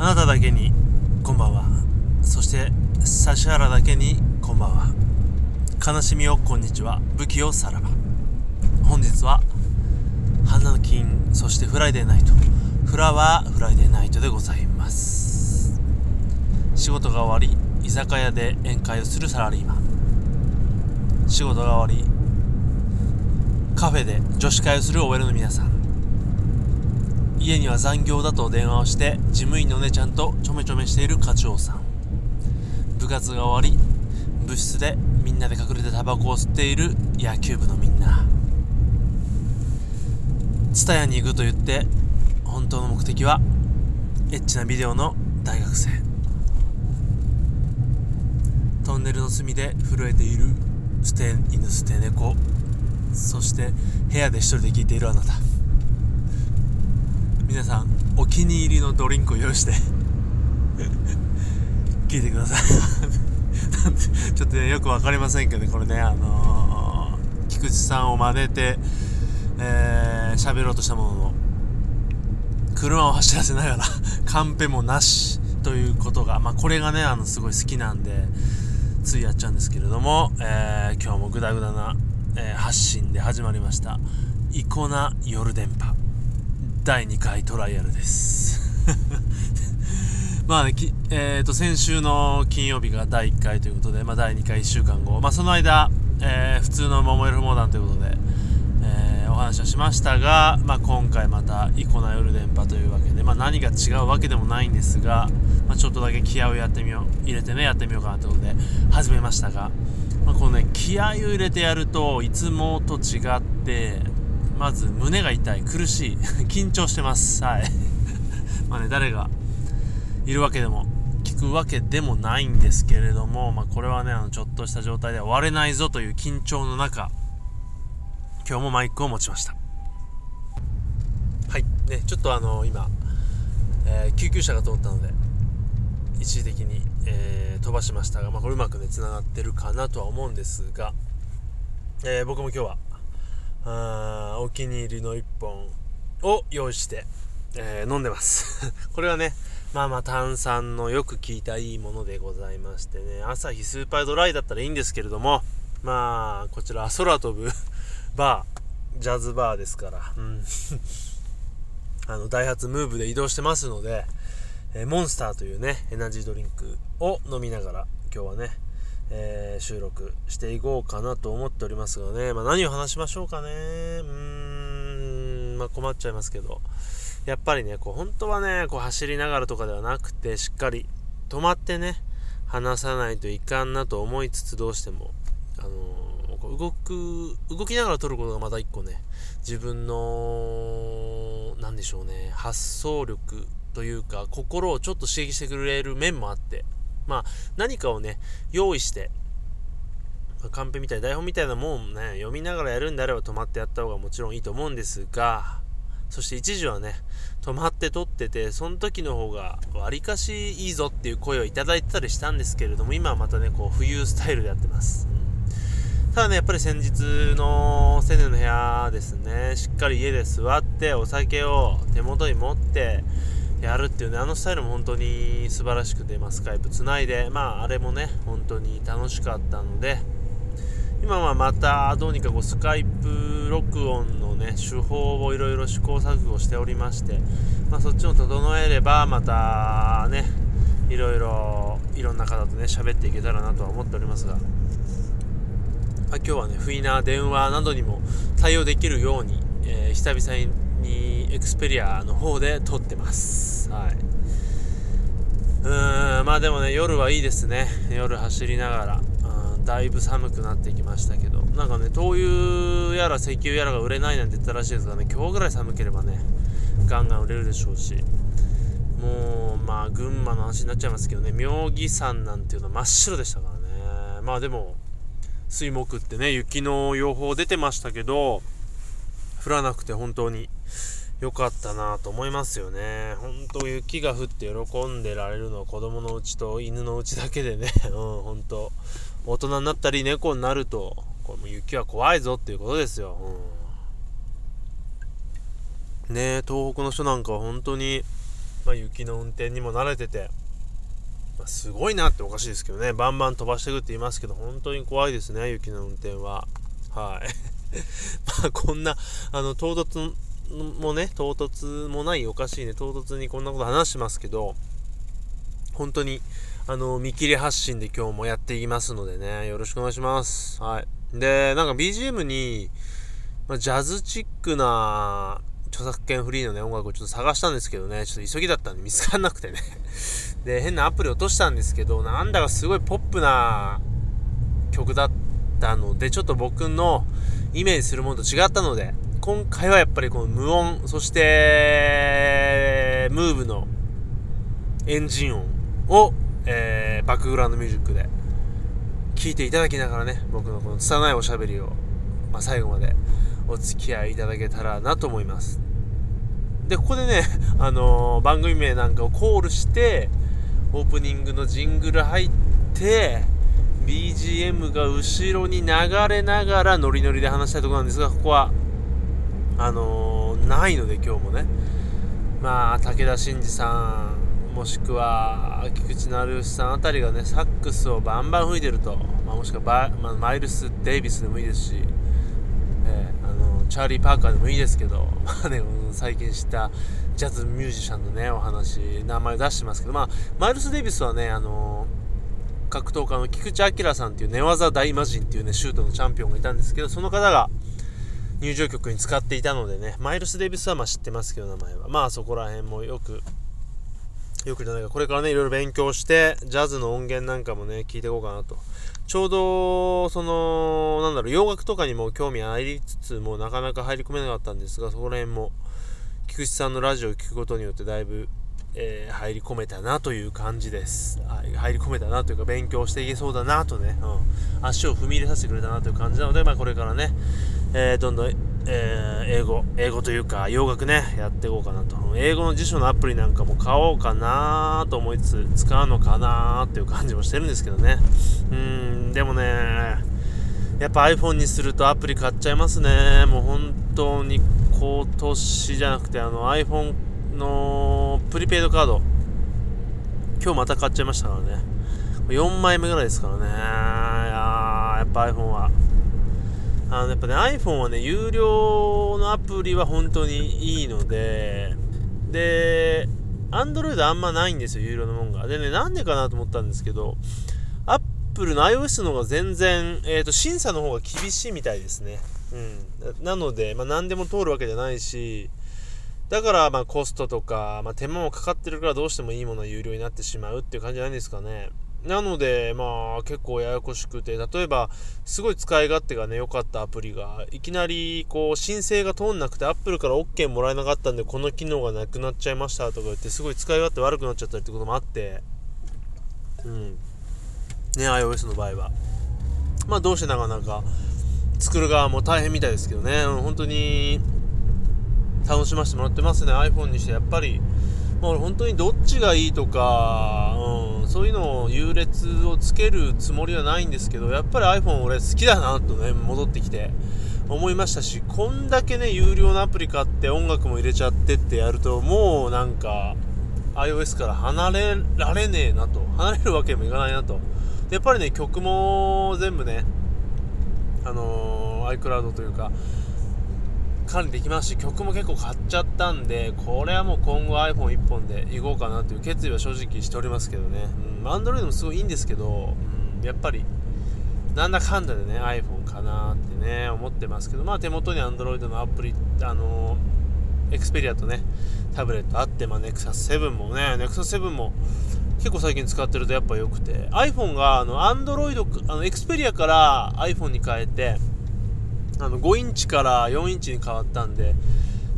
あなただけにこんばんは。そして指原だけにこんばんは。悲しみをこんにちは。武器よさらば。本日は花の金そして Friday night。 flower Friday night でございます。仕事が終わり居酒屋で宴会をするサラリーマン。仕事が終わりカフェで女子会をする OL の皆さん。家には残業だと電話をして事務員の姉ちゃんとちょめちょめしている課長さん。部活が終わり部室でみんなで隠れてタバコを吸っている野球部のみんな。蔦屋に行くと言って本当の目的はエッチなビデオの大学生。トンネルの隅で震えている捨て犬捨て猫。そして部屋で一人で聞いているあなた。皆さんお気に入りのドリンクを用意して 聞いてください。ちょっとねよく分かりませんけどこれねあのー、菊池さんを真似てえー、喋ろうとしたものの車を走らせながら カンペもなしということが、まあ、これがねあのすごい好きなんでついやっちゃうんですけれども、えー、今日もグダグダな、えー、発信で始まりました「イコナ夜電波」第2回トライアルです。まあね、えーと、先週の金曜日が第1回ということで、まあ、第2回1週間後、まあ、その間、えー、普通の桃色モーダンということで、えー、お話をしましたが、まあ、今回またイコな夜電波というわけで、まあ、何が違うわけでもないんですが、まあ、ちょっとだけ気合をやってみよう入れてねやってみようかなということで始めましたが、まあ、このね気合を入れてやるといつもと違ってまず胸が痛い苦しい 緊張してます。はい。まあね誰がいるわけでも聞くわけでもないんですけれども、まあ、これはねあのちょっとした状態では割れないぞという緊張の中今日もマイクを持ちました。はい。ねちょっとあの今、えー、救急車が通ったので一時的に、えー、飛ばしましたが、まあ、これうまくねつながってるかなとは思うんですが、えー、僕も今日はあお気に入りの1本を用意して、え飲んでます。これはねまあまあ炭酸のよく効いたいいものでございましてね。朝日スーパードライだったらいいんですけれどもまあこちら空飛ぶ バー、ジャズバーですから、うん。あの、ダイハツムーブで移動してますので、えー、モンスターというね、エナジードリンクを飲みながら、今日はね、えー、収録していこうかなと思っておりますがね、まあ、何を話しましょうかね。うーん、まあ、困っちゃいますけど、やっぱりね、こう、本当はね、こう、走りながらとかではなくて、しっかり止まってね、話さないといかんなと思いつつ、どうしても、あのー動く、動きながら撮ることがまた一個ね、自分の、なんでしょうね、発想力というか、心をちょっと刺激してくれる面もあって、まあ、何かをね、用意して、まあ、カンペみたい、台本みたいなもんね、読みながらやるんであれば止まってやった方がもちろんいいと思うんですが、そして一時はね、止まって撮ってて、その時の方が、わりかしいいぞっていう声をいただいてたりしたんですけれども、今はまたね、こう、浮遊スタイルでやってます。ただね、やっぱり先日の青年の部屋ですね、しっかり家で座ってお酒を手元に持ってやるっていうね、あのスタイルも本当に素晴らしくて、まあ、スカイプつないで、まあ、あれもね、本当に楽しかったので、今はまたどうにかこうスカイプ録音のね、手法をいろいろ試行錯誤しておりまして、まあ、そっちを整えれば、またね、いろいろ、いろんな方とね、喋っていけたらなとは思っておりますが、まあ、今日はね、不意な電話などにも対応できるように、えー、久々にエクスペリアの方で撮ってます。はい。うーん、まあでもね、夜はいいですね。夜走りながら。だいぶ寒くなってきましたけど、なんかね、灯油やら石油やらが売れないなんて言ったらしいですがね、今日ぐらい寒ければね、ガンガン売れるでしょうし、もう、まあ、群馬の話になっちゃいますけどね、妙義山なんていうのは真っ白でしたからね。まあでも、水木ってね、雪の予報出てましたけど、降らなくて本当に良かったなと思いますよね。本当雪が降って喜んでられるのは子供のうちと犬のうちだけでね、うん、本当。大人になったり猫になると、これも雪は怖いぞっていうことですよ。うん、ね東北の人なんかは本当に、まあ、雪の運転にも慣れてて、まあ、すごいなっておかしいですけどね。バンバン飛ばしてくって言いますけど本当に怖いですね雪の運転は。はい。まあこんなあの唐突もね唐突もないおかしいね。唐突にこんなこと話しますけど本当にあの見切り発信で今日もやっていきますのでね。よろしくお願いします。はい。でなんか BGM に、ま、ジャズチックな著作権フリーのね、音楽をちょっと探したんですけどね、ちょっと急ぎだったんで見つからなくてね。で、変なアプリ落としたんですけど、なんだかすごいポップな曲だったので、ちょっと僕のイメージするものと違ったので、今回はやっぱりこの無音、そして、ムーブのエンジン音を、えー、バックグラウンドミュージックで聴いていただきながらね、僕のこの拙いおしゃべりを、まあ、最後までお付き合いいただけたらなと思います。で、ここでね、あのー、番組名なんかをコールして、オープニングのジングル入って、BGM が後ろに流れながらノリノリで話したいところなんですが、ここは、あのー、ないので今日もね、まあ、武田真治さん、もしくは菊池成吉さんあたりがね、サックスをバンバン吹いてると、まあ、もしくはバ、まあ、マイルス・デイビスでもいいですし、えー、あのチャーリー・パーカーでもいいですけど、まあね、最近知ったジャズミュージシャンのね、お話、名前を出してますけど、まあ、マイルス・デイビスはね、あの格闘家の菊池晃さんっていう寝技大魔人っていうね、シュートのチャンピオンがいたんですけど、その方が入場曲に使っていたのでね、マイルス・デイビスはまあ知ってますけど、名前は。まあそこら辺もよく、よくじゃないか、これからね、いろいろ勉強して、ジャズの音源なんかもね、聞いていこうかなと。ちょうど、その、なんだろう、洋楽とかにも興味ありつつも、なかなか入り込めなかったんですが、そこら辺も、菊池さんのラジオを聞くことによって、だいぶ、えー、入り込めたなという感じです。入り込めたなというか、勉強していけそうだなとね、うん、足を踏み入れさせてくれたなという感じなので、まあ、これからね、えー、どんどん、えー、英語、英語というか、洋楽ね、やっていこうかなと。英語の辞書のアプリなんかも買おうかなと思いつつ、使うのかなっていう感じもしてるんですけどね。うん、でもね、やっぱ iPhone にするとアプリ買っちゃいますね。もう本当に今年じゃなくて、あの iPhone のプリペイドカード、今日また買っちゃいましたからね。4枚目ぐらいですからね。いややっぱ iPhone は。あのやっぱね iPhone はね有料のアプリは本当にいいのでで Android あんまないんですよ有料のもんが。でねなんでかなと思ったんですけど Apple の iOS の方が全然、えーと、審査の方が厳しいみたいですね。うん。なので、まあ、何でも通るわけじゃないしだからまあコストとか、まあ、手間もかかってるからどうしてもいいものは有料になってしまうっていう感じじゃないですかねなので、まあ、結構ややこしくて、例えば、すごい使い勝手がね、良かったアプリが、いきなり、こう、申請が通んなくて、Apple から OK もらえなかったんで、この機能がなくなっちゃいましたとか言って、すごい使い勝手悪くなっちゃったりってこともあって、うん。ね、iOS の場合は。まあ、どうしてなかなか、作る側も大変みたいですけどね、本当に、楽しませてもらってますね、iPhone にして、やっぱり、まあ、本当にどっちがいいとか、うん、そういうのを優劣をつけるつもりはないんですけどやっぱり iPhone 俺好きだなとね戻ってきて思いましたしこんだけね有料のアプリ買って音楽も入れちゃってってやるともうなんか iOS から離れられねえなと離れるわけにもいかないなと。やっぱりね曲も全部ねあのー、iCloud というか管理できますし曲も結構買っちゃったんでこれはもう今後 iPhone1 本でいこうかなという決意は正直しておりますけどね、うん、Android もすごいいいんですけど、うん、やっぱりなんだかんだでね iPhone かなってね思ってますけどまあ手元に Android のアプリあのエクスペリアとねタブレットあって、まあ、Nexus 7もね Nexus 7も結構最近使ってるとやっぱ良くて iPhone があの Android あのエクスペリアから iPhone に変えてあの5インチから4インチに変わったんで、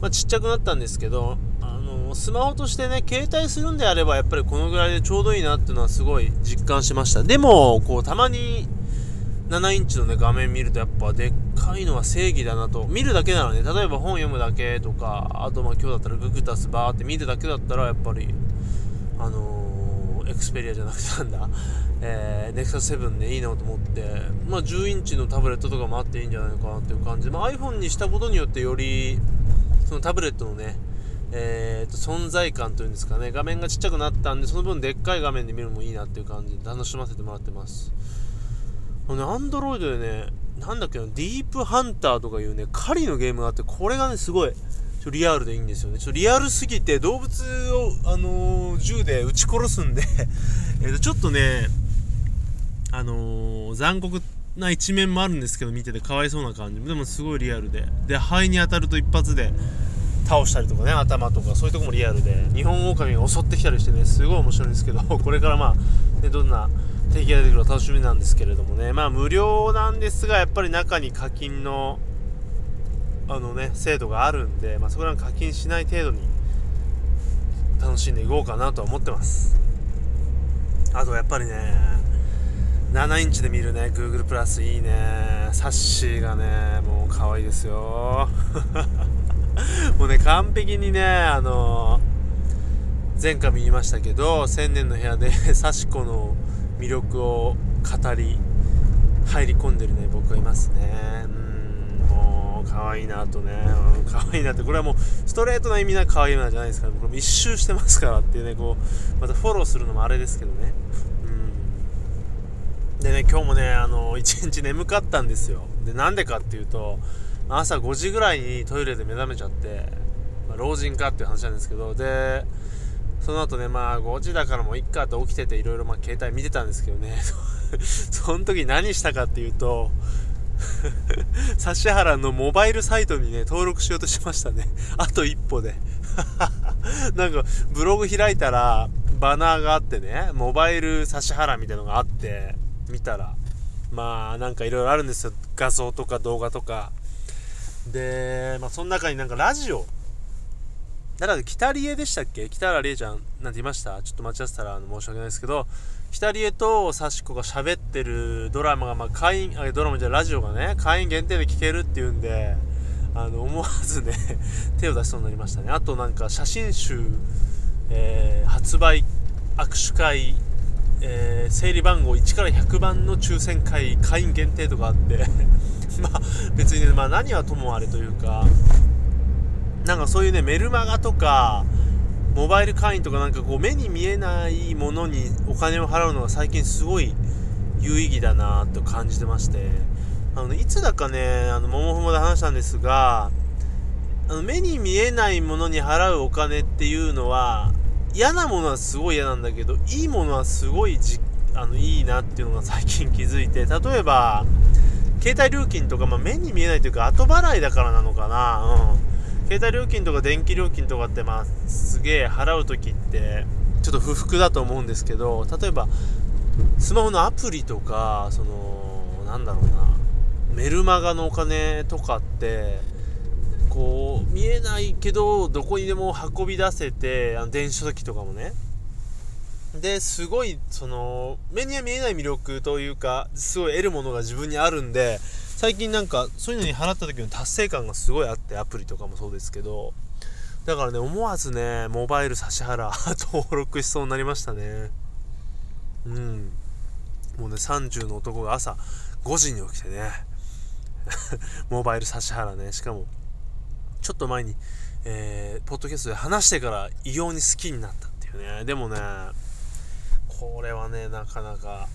まあ、ちっちゃくなったんですけどあのスマホとしてね携帯するんであればやっぱりこのぐらいでちょうどいいなっていうのはすごい実感しました。でもこうたまに7インチのね画面見るとやっぱでっかいのは正義だなと。見るだけならね。例えば本読むだけとかあとまあ今日だったらググタスバーって見るだけだったらやっぱりあのー、エクスペリアじゃなくてなんだ？えー、Nexus 7でいいなと思って、まあ、10インチのタブレットとかもあっていいんじゃないのかなっていう感じ、まあ、iPhone にしたことによってよりそのタブレットのね、えー、と存在感というんですかね画面がちっちゃくなったんでその分でっかい画面で見るのもいいなっていう感じで楽しませてもらってます。アンドロイドでねなんだっけなディープハンターとかいうね狩りのゲームがあってこれがねすごい。ちょリアルでいいんですよね。ちょリアルすぎて動物を、あのー、銃で撃ち殺すんで。えちょっとねあのー、残酷な一面もあるんですけど見ててかわいそうな感じ。でもすごいリアルで。で肺に当たると一発で倒したりとかね頭とか。そういうとこもリアルで。日本狼が襲ってきたりしてねすごい面白いんですけど これからまあ、ね、どんな敵が出てくるか楽しみなんですけれどもね。まあ無料なんですがやっぱり中に課金のあのね制度があるんで、まあ、そこら課金しない程度に楽しんでいこうかなとは思ってます。あとやっぱりね7インチで見るね Google プラスいいね。サッシーがねもう可愛いですよ。もうね完璧にねあの前回も言いましたけど1000年の部屋で 幸子の魅力を語り入り込んでるね僕はいますね。うん。もう可愛いなとね、うん、可愛いなって。これはもうストレートな意味な可愛いなじゃないですか、ね、これも一周してますからっていうねこうまたフォローするのもあれですけどね。うん。でね今日もねあの一日眠かったんですよ。でなんでかっていうと朝5時ぐらいにトイレで目覚めちゃって、まあ、老人かっていう話なんですけどでその後ねまあ5時だからもういっかって起きてていろいろまあ携帯見てたんですけどね。その時何したかっていうと 指原のモバイルサイトにね登録しようとしましたね。あと一歩で。なんかブログ開いたらバナーがあってねモバイル指原みたいなのがあって見たら。まあなんかいろいろあるんですよ。画像とか動画とか。でまあその中になんかラジオだから北リエでしたっけ？北原理恵ちゃんなんて言いました？ちょっと待ち合わせたらあの申し訳ないですけど。北リエと幸子が喋ってるドラマが、まあ、会員あドラマじゃラジオがね会員限定で聞けるっていうんであの思わずね 手を出しそうになりましたね。あとなんか写真集、えー、発売握手会、えー、整理番号1から100番の抽選会会員限定とかあって。まあ別にね、まあ、何はともあれというかなんかそういうねメルマガとかモバイル会員とかなんかこう目に見えないものにお金を払うのが最近すごい有意義だなと感じてまして。あの、ね、いつだかねあのももふもで話したんですがあの目に見えないものに払うお金っていうのは嫌なものはすごい嫌なんだけどいいものはすごいじあのいいなっていうのが最近気づいて例えば携帯料金とか、まあ、目に見えないというか後払いだからなのかな。うん。携帯料金とか電気料金とかってまあすげえ払う時ってちょっと不服だと思うんですけど例えばスマホのアプリとかそのなんだろうなメルマガのお金とかってこう見えないけどどこにでも運び出せてあの電子書籍とかもね。ですごいその目には見えない魅力というかすごい得るものが自分にあるんで最近なんかそういうのに払った時の達成感がすごいあってアプリとかもそうですけどだからね思わずねモバイル指原 登録しそうになりましたね。うん。もうね30の男が朝5時に起きてね モバイル指原ね。しかもちょっと前に、えー、ポッドキャストで話してから異様に好きになったっていうね。でもねこれはねなかなか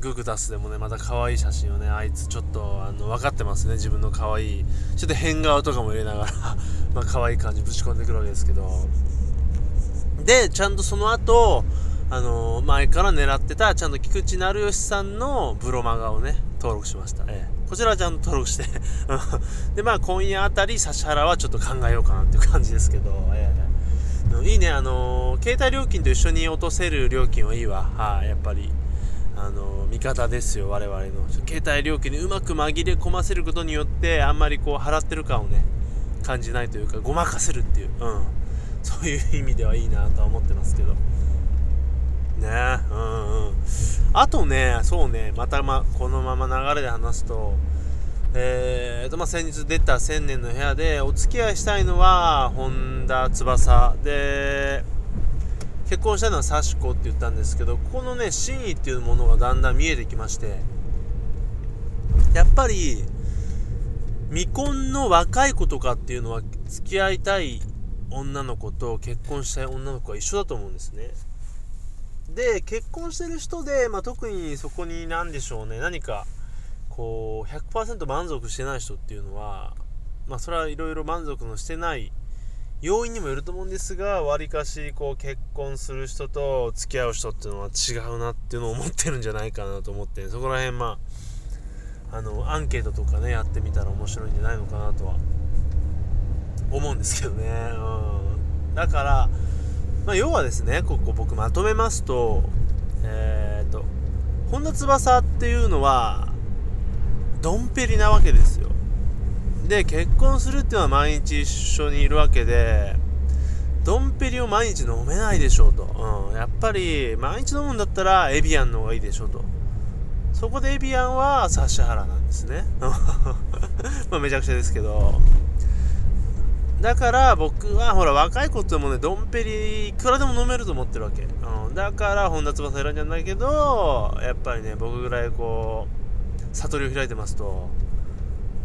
ググダスでもねまた可愛い写真をねあいつちょっとあの分かってますね。自分の可愛いちょっと変顔とかも入れながら まあ可愛い感じぶち込んでくるわけですけど。でちゃんとその後あの前から狙ってたちゃんと菊池成吉さんのブロマガをね登録しました、ええ、こちらはちゃんと登録して でまあ今夜あたり指原はちょっと考えようかなっていう感じですけど、ええ、いいねあの携帯料金と一緒に落とせる料金はいいわ。はい、あ、やっぱりあの味方ですよ我々の。携帯料金にうまく紛れ込ませることによってあんまりこう払ってる感をね感じないというかごまかせるっていう、うん、そういう意味ではいいなとは思ってますけど。ね。うんうん。あとねそうね。またまこのまま流れで話すとえーとまあ、先日出た1000年の部屋でお付き合いしたいのは本田翼で結婚したのは幸子って言ったんですけどここのね真意っていうものがだんだん見えてきましてやっぱり未婚の若い子とかっていうのは付き合いたい女の子と結婚したい女の子は一緒だと思うんですね。で結婚してる人で、まあ、特にそこに何でしょうね。何かこう100%満足してない人っていうのはまあそれはいろいろ満足のしてない要因にもよると思うんですがわりかしこう結婚する人と付き合う人っていうのは違うなっていうのを思ってるんじゃないかなと思ってそこら辺まああのアンケートとかねやってみたら面白いんじゃないのかなとは思うんですけどね、うん、だから、まあ、要はですねここ僕まとめますとえっ、と本田翼っていうのはドンペリなわけですよ。で結婚するっていうのは毎日一緒にいるわけでドンペリを毎日飲めないでしょうと、うん、やっぱり毎日飲むんだったらエビアンの方がいいでしょうと。そこでエビアンは指原なんですね。まあめちゃくちゃですけど。だから僕はほら若い子ってもねドンペリいくらでも飲めると思ってるわけ、うん、だから本田翼選んじゃないけどやっぱりね僕ぐらいこう悟りを開いてますと。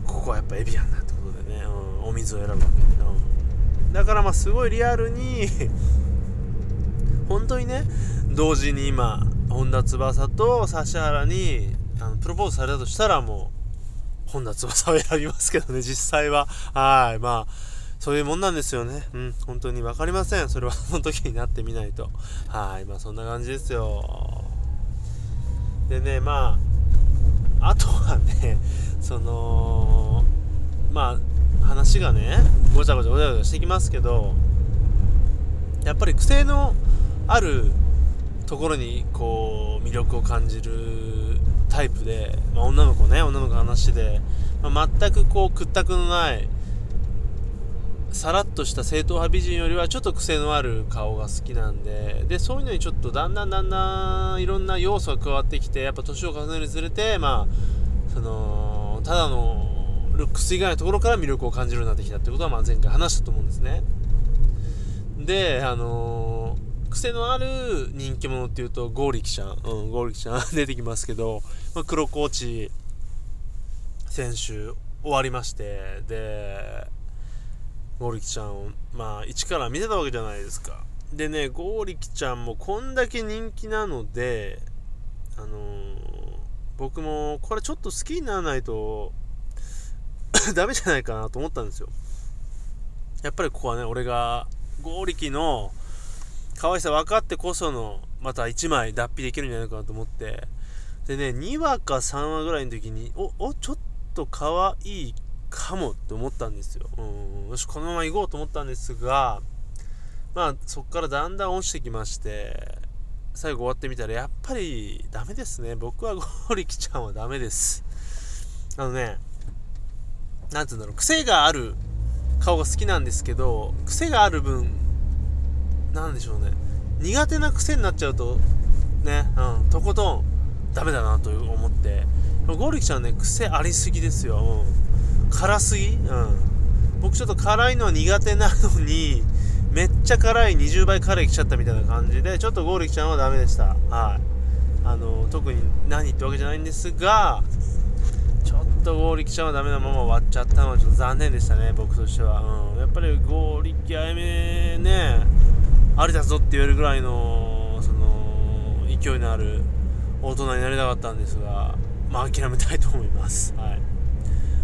ここはやっぱエビアンだってことでね、うん、お水を選ぶわけ、うん、だからまあすごいリアルに本当にね同時に今本田翼と指原にあのプロポーズされたとしたらもう本田翼を選びますけどね。実際は。はい。まあそういうもんなんですよね。うん、本当に分かりません。それはその時になってみないと。はい、まあそんな感じですよ。でね、まあ、あとはね、そのまあ話がねごちゃごちゃごちゃごちゃしてきますけどやっぱり癖のあるところにこう魅力を感じるタイプで、まあ、女の子ね女の子の話で、まあ、全くこう屈託のないさらっとした正統派美人よりはちょっと癖のある顔が好きなんででそういうのにちょっとだんだんだんだんいろんな要素が加わってきてやっぱ年を重ねるにつれてまあそのただのルックス以外のところから魅力を感じるようになってきたってことはまあ前回話したと思うんですね。であのー、癖のある人気者っていうとゴーリキちゃん、うん、ゴーリキちゃん。出てきますけど、まあ、黒コーチ選手終わりましてでゴーリキちゃんをまあ一から見てたわけじゃないですか。でねゴーリキちゃんもこんだけ人気なのであのー僕もこれちょっと好きにならないと ダメじゃないかなと思ったんですよ。やっぱりここはね俺が剛力の可愛さ分かってこそのまた1枚脱皮できるんじゃないかなと思って。でね2話か3話ぐらいの時におおちょっと可愛いかもって思ったんですよ。うん。よしこのまま行こうと思ったんですがまあそこからだんだん落ちてきまして最後終わってみたらやっぱりダメですね。僕はゴリキちゃんはダメです。あのね何て言うんだろう。癖がある顔が好きなんですけど癖がある分何でしょうね。苦手な癖になっちゃうとねうんとことんダメだなと思って。ゴリキちゃんね癖ありすぎですよ、うん、辛すぎ？うん。僕ちょっと辛いのは苦手なのにめっちゃ辛い20倍辛い来ちゃったみたいな感じでちょっとゴーリキちゃんはダメでした。はい。あの特に何ってわけじゃないんですがちょっとゴーリキちゃんはダメなまま終わっちゃったのはちょっと残念でしたね僕としては、うん、やっぱりゴーリキあやめねありだぞって言えるぐらいのその勢いのある大人になりたかったんですがまあ諦めたいと思います。はい。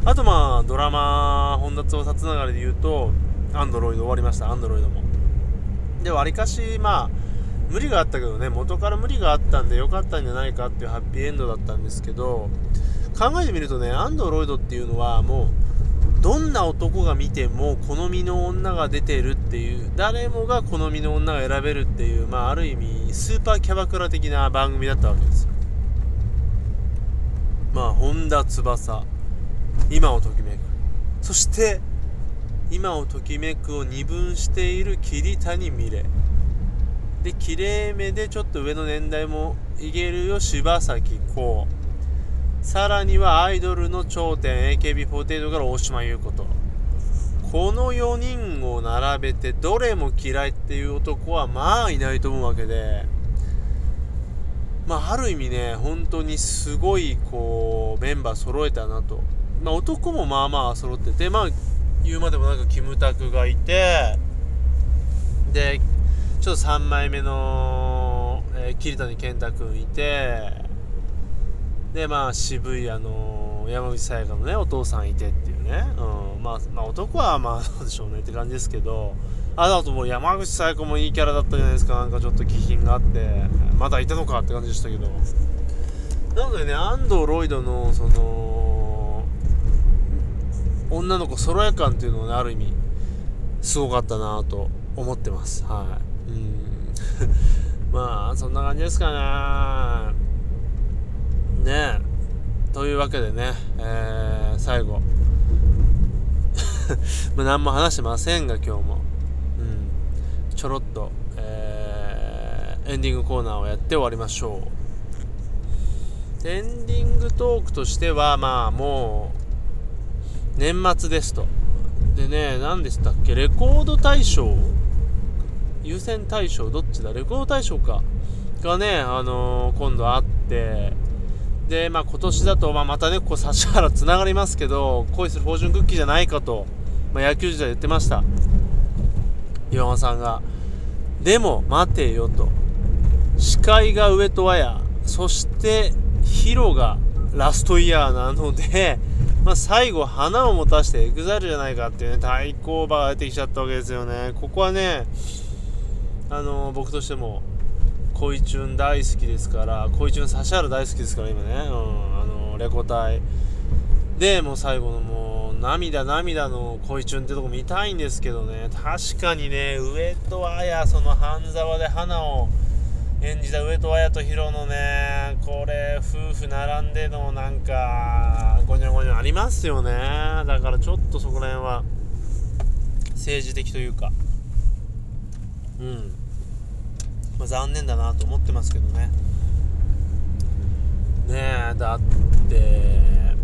あとまあドラマ本田翼つながりで言うとアンドロイド終わりました。アンドロイドもでわりかしまあ無理があったけどね元から無理があったんで良かったんじゃないかっていうハッピーエンドだったんですけど考えてみるとねアンドロイドっていうのはもうどんな男が見ても好みの女が出てるっていう誰もが好みの女が選べるっていうまあある意味スーパーキャバクラ的な番組だったわけですよ。まあ本田翼今をときめく。そして今をときめくを二分している桐谷美玲できれいめでちょっと上の年代もいけるよ柴咲コウさらにはアイドルの頂点 AKB48 から大島優子と。この4人を並べてどれも嫌いっていう男はまあいないと思うわけで。まあある意味ね本当にすごいこうメンバー揃えたなと。まあ男もまあまあ揃っててまあ言うまでもなくキムタクがいてでちょっと3枚目の、えー、桐谷健太君いてでまあ渋いあの山口さやかのねお父さんいてっていうね、うん。まあ、まあ男はまあ どうでしょうねって感じですけどあだともう山口さやかもいいキャラだったじゃないですか。なんかちょっと気品があってまだいたのかって感じでしたけど。なのでね安藤ロイドのその女の子ソロヤ感っていうのはねある意味すごかったなと思ってます。はい。うん。まあそんな感じですかね。ね。というわけでね、えー、最後。ま何も話してませんが今日も、うん、ちょろっと、えー、エンディングコーナーをやって終わりましょう。エンディングトークとしてはまあもう年末ですと。でね何でしたっけ？レコード大賞？優先大賞？どっちだ？レコード大賞か。がね、あのー、今度あって。で、まあ、今年だと、まあ、またねこう指原つながりますけど恋するフォーチュンクッキーじゃないかと、まあ、野球時代言ってました。岩間さんが。でも待てよと。司会が上戸彩。そして HIRO がラストイヤーなのでまあ、最後花を持たして EXILE じゃないかっていうね対抗馬が出てきちゃったわけですよね。ここはねあの、僕としても恋チュン大好きですから恋チュン指原大好きですから今ね、うん、あの、レコ大でもう最後のもう涙涙の恋チュンってとこ見たいんですけどね。確かにね上戸彩その半沢で花を演じた上戸彩とヒロのねこれ夫婦並んでのなんかゴニョゴニョありますよね。だからちょっとそこら辺は政治的というか。うん、まあ、残念だなと思ってますけどね。ねえだって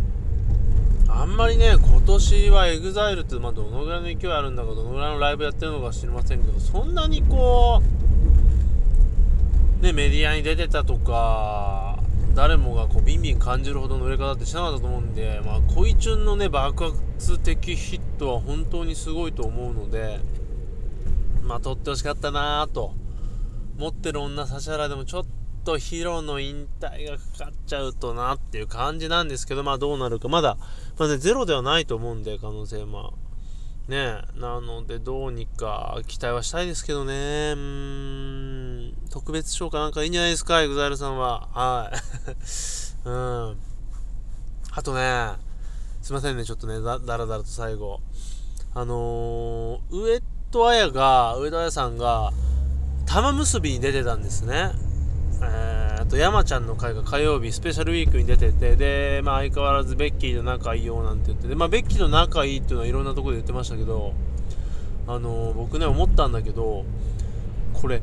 あんまりね今年は EXILE ってまあどのぐらいの勢いあるんだかどのぐらいのライブやってるのか知りませんけどそんなにこうね、メディアに出てたとか、誰もがこうビンビン感じるほどの売れ方ってしなかったと思うんで、まあ、恋チュンのね、爆発的ヒットは本当にすごいと思うので、まあ、取ってほしかったなと。持ってる女、指原でもちょっとヒロの引退がかかっちゃうとなっていう感じなんですけど、まあどうなるか、まだ、まあね、ゼロではないと思うんで、可能性は。ねなのでどうにか期待はしたいですけどね、うーん、特別賞かなんかいいんじゃないですか、EXILE さんは。はい。うん。あとね、すいませんね、ちょっとね、だだらだらと最後。あのー、上戸彩が、上戸彩さんが、玉結びに出てたんですね。えー、あと山ちゃんの会が火曜日スペシャルウィークに出ててで、まあ、相変わらずベッキーと仲いいよなんて言ってで、まあ、ベッキーと仲いいっていうのはいろんなところで言ってましたけどあのー、僕ね思ったんだけどこれ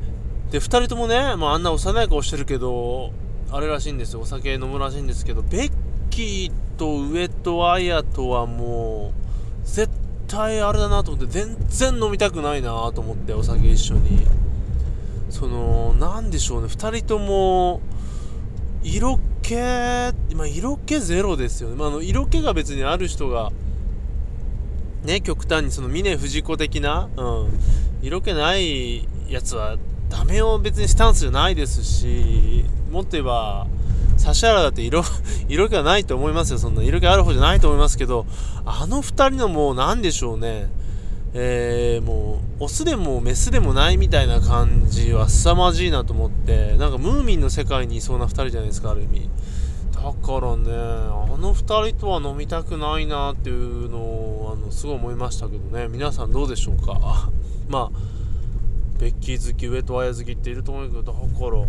で2人ともね、まあ、あんな幼い顔してるけどあれらしいんですよお酒飲むらしいんですけどベッキーと上戸彩とはもう絶対あれだなと思って全然飲みたくないなと思ってお酒一緒に。その何でしょうね。2人とも色気、まあ、色気ゼロですよね、まあ、あの色気が別にある人がね極端にその峰不二子的な、うん、色気ないやつはダメを別にスタンスじゃないですしもっと言えば指原だって色 色気はないと思いますよ。そんな色気ある方じゃないと思いますけどあの2人のもう何でしょうね。えー、もうオスでもメスでもないみたいな感じは凄まじいなと思ってなんかムーミンの世界にいそうな2人じゃないですかある意味。だからねあの2人とは飲みたくないなっていうのをあのすごい思いましたけどね。皆さんどうでしょうか？まあベッキー好き上戸彩好きっていると思うけどだから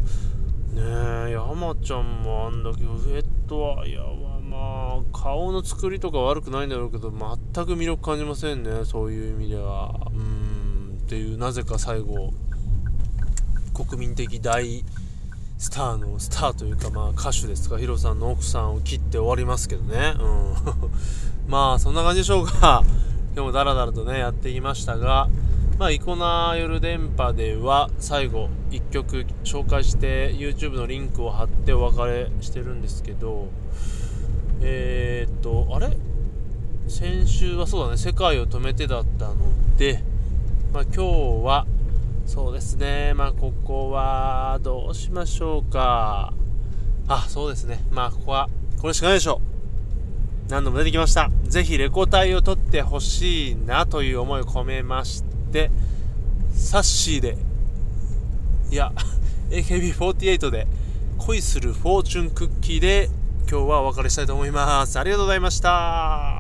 ねえ山ちゃんもあんだけど上戸彩はまあ顔の作りとか悪くないんだろうけど全く魅力感じませんね。そういう意味では。うんっていうなぜか最後国民的大スターのスターというかまあ歌手ですか。ヒロさんの奥さんを切って終わりますけどね。うん。まあそんな感じでしょうか。今日もダラダラとねやってきましたがまあ、イコナー夜電波では最後1曲紹介して YouTube のリンクを貼ってお別れしてるんですけどえー、っとあれ？先週はそうだね世界を止めてだったので、まあ、今日は、そうですねまあここはどうしましょうか。あそうですね。まあここはこれしかないでしょう。何度も出てきました。ぜひレコ大を取ってほしいなという思いを込めましてサッシーでいや AKB48 で恋するフォーチュンクッキーで今日はお別れしたいと思います。ありがとうございました。